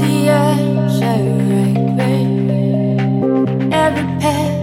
the edge, every regret, every path.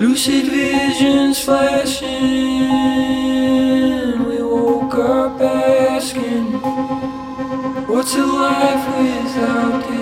Lucid visions flashing. We woke up asking, What's a life without taking